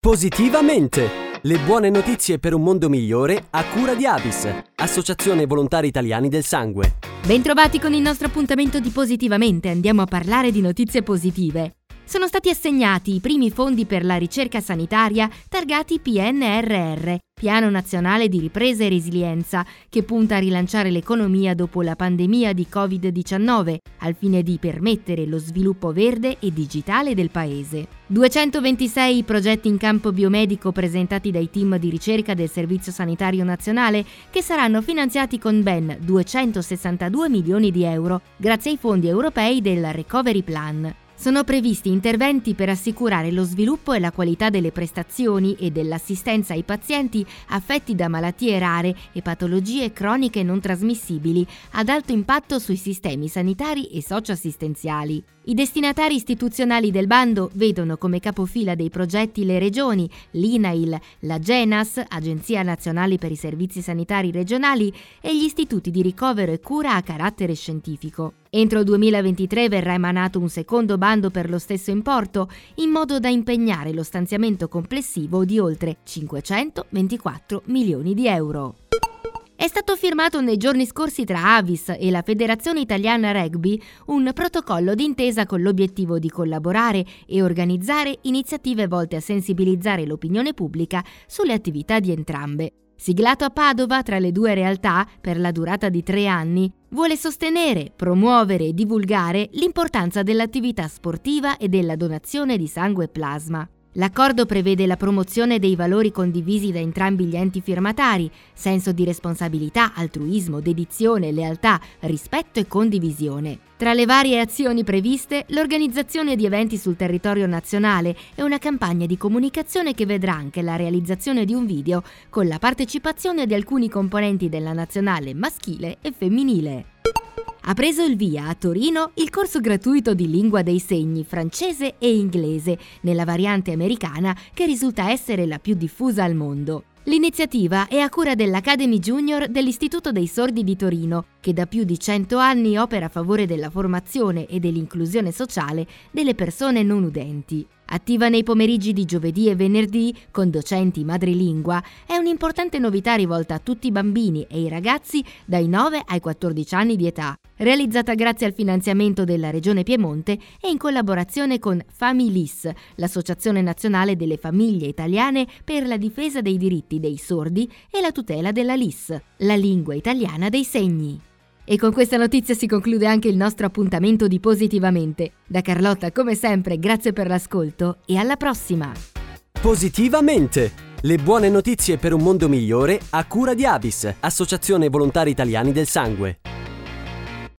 Positivamente! Le buone notizie per un mondo migliore a cura di Avis, Associazione Volontari Italiani del Sangue. Bentrovati con il nostro appuntamento di Positivamente, andiamo a parlare di notizie positive. Sono stati assegnati i primi fondi per la ricerca sanitaria targati PNRR, Piano Nazionale di Ripresa e Resilienza, che punta a rilanciare l'economia dopo la pandemia di Covid-19, al fine di permettere lo sviluppo verde e digitale del Paese. 226 progetti in campo biomedico presentati dai team di ricerca del Servizio Sanitario Nazionale, che saranno finanziati con ben 262 milioni di euro, grazie ai fondi europei del Recovery Plan. Sono previsti interventi per assicurare lo sviluppo e la qualità delle prestazioni e dell'assistenza ai pazienti affetti da malattie rare e patologie croniche non trasmissibili ad alto impatto sui sistemi sanitari e socioassistenziali. I destinatari istituzionali del bando vedono come capofila dei progetti le regioni, l'INAIL, la GENAS, Agenzia Nazionale per i Servizi Sanitari Regionali e gli istituti di ricovero e cura a carattere scientifico. Entro il 2023 verrà emanato un secondo bando per lo stesso importo, in modo da impegnare lo stanziamento complessivo di oltre 524 milioni di euro. È stato firmato nei giorni scorsi tra Avis e la Federazione Italiana Rugby un protocollo d'intesa con l'obiettivo di collaborare e organizzare iniziative volte a sensibilizzare l'opinione pubblica sulle attività di entrambe. Siglato a Padova tra le due realtà per la durata di tre anni, vuole sostenere, promuovere e divulgare l'importanza dell'attività sportiva e della donazione di sangue e plasma. L'accordo prevede la promozione dei valori condivisi da entrambi gli enti firmatari, senso di responsabilità, altruismo, dedizione, lealtà, rispetto e condivisione. Tra le varie azioni previste, l'organizzazione di eventi sul territorio nazionale e una campagna di comunicazione che vedrà anche la realizzazione di un video con la partecipazione di alcuni componenti della nazionale maschile e femminile ha preso il via a Torino il corso gratuito di lingua dei segni francese e inglese nella variante americana che risulta essere la più diffusa al mondo. L'iniziativa è a cura dell'Academy Junior dell'Istituto dei Sordi di Torino, che da più di 100 anni opera a favore della formazione e dell'inclusione sociale delle persone non udenti. Attiva nei pomeriggi di giovedì e venerdì con docenti madrelingua, è un'importante novità rivolta a tutti i bambini e i ragazzi dai 9 ai 14 anni di età, realizzata grazie al finanziamento della Regione Piemonte e in collaborazione con Familis, l'Associazione Nazionale delle Famiglie Italiane per la difesa dei diritti dei sordi e la tutela della LIS, la lingua italiana dei segni. E con questa notizia si conclude anche il nostro appuntamento di Positivamente. Da Carlotta, come sempre, grazie per l'ascolto e alla prossima! Positivamente! Le buone notizie per un mondo migliore a cura di Avis, Associazione Volontari Italiani del Sangue.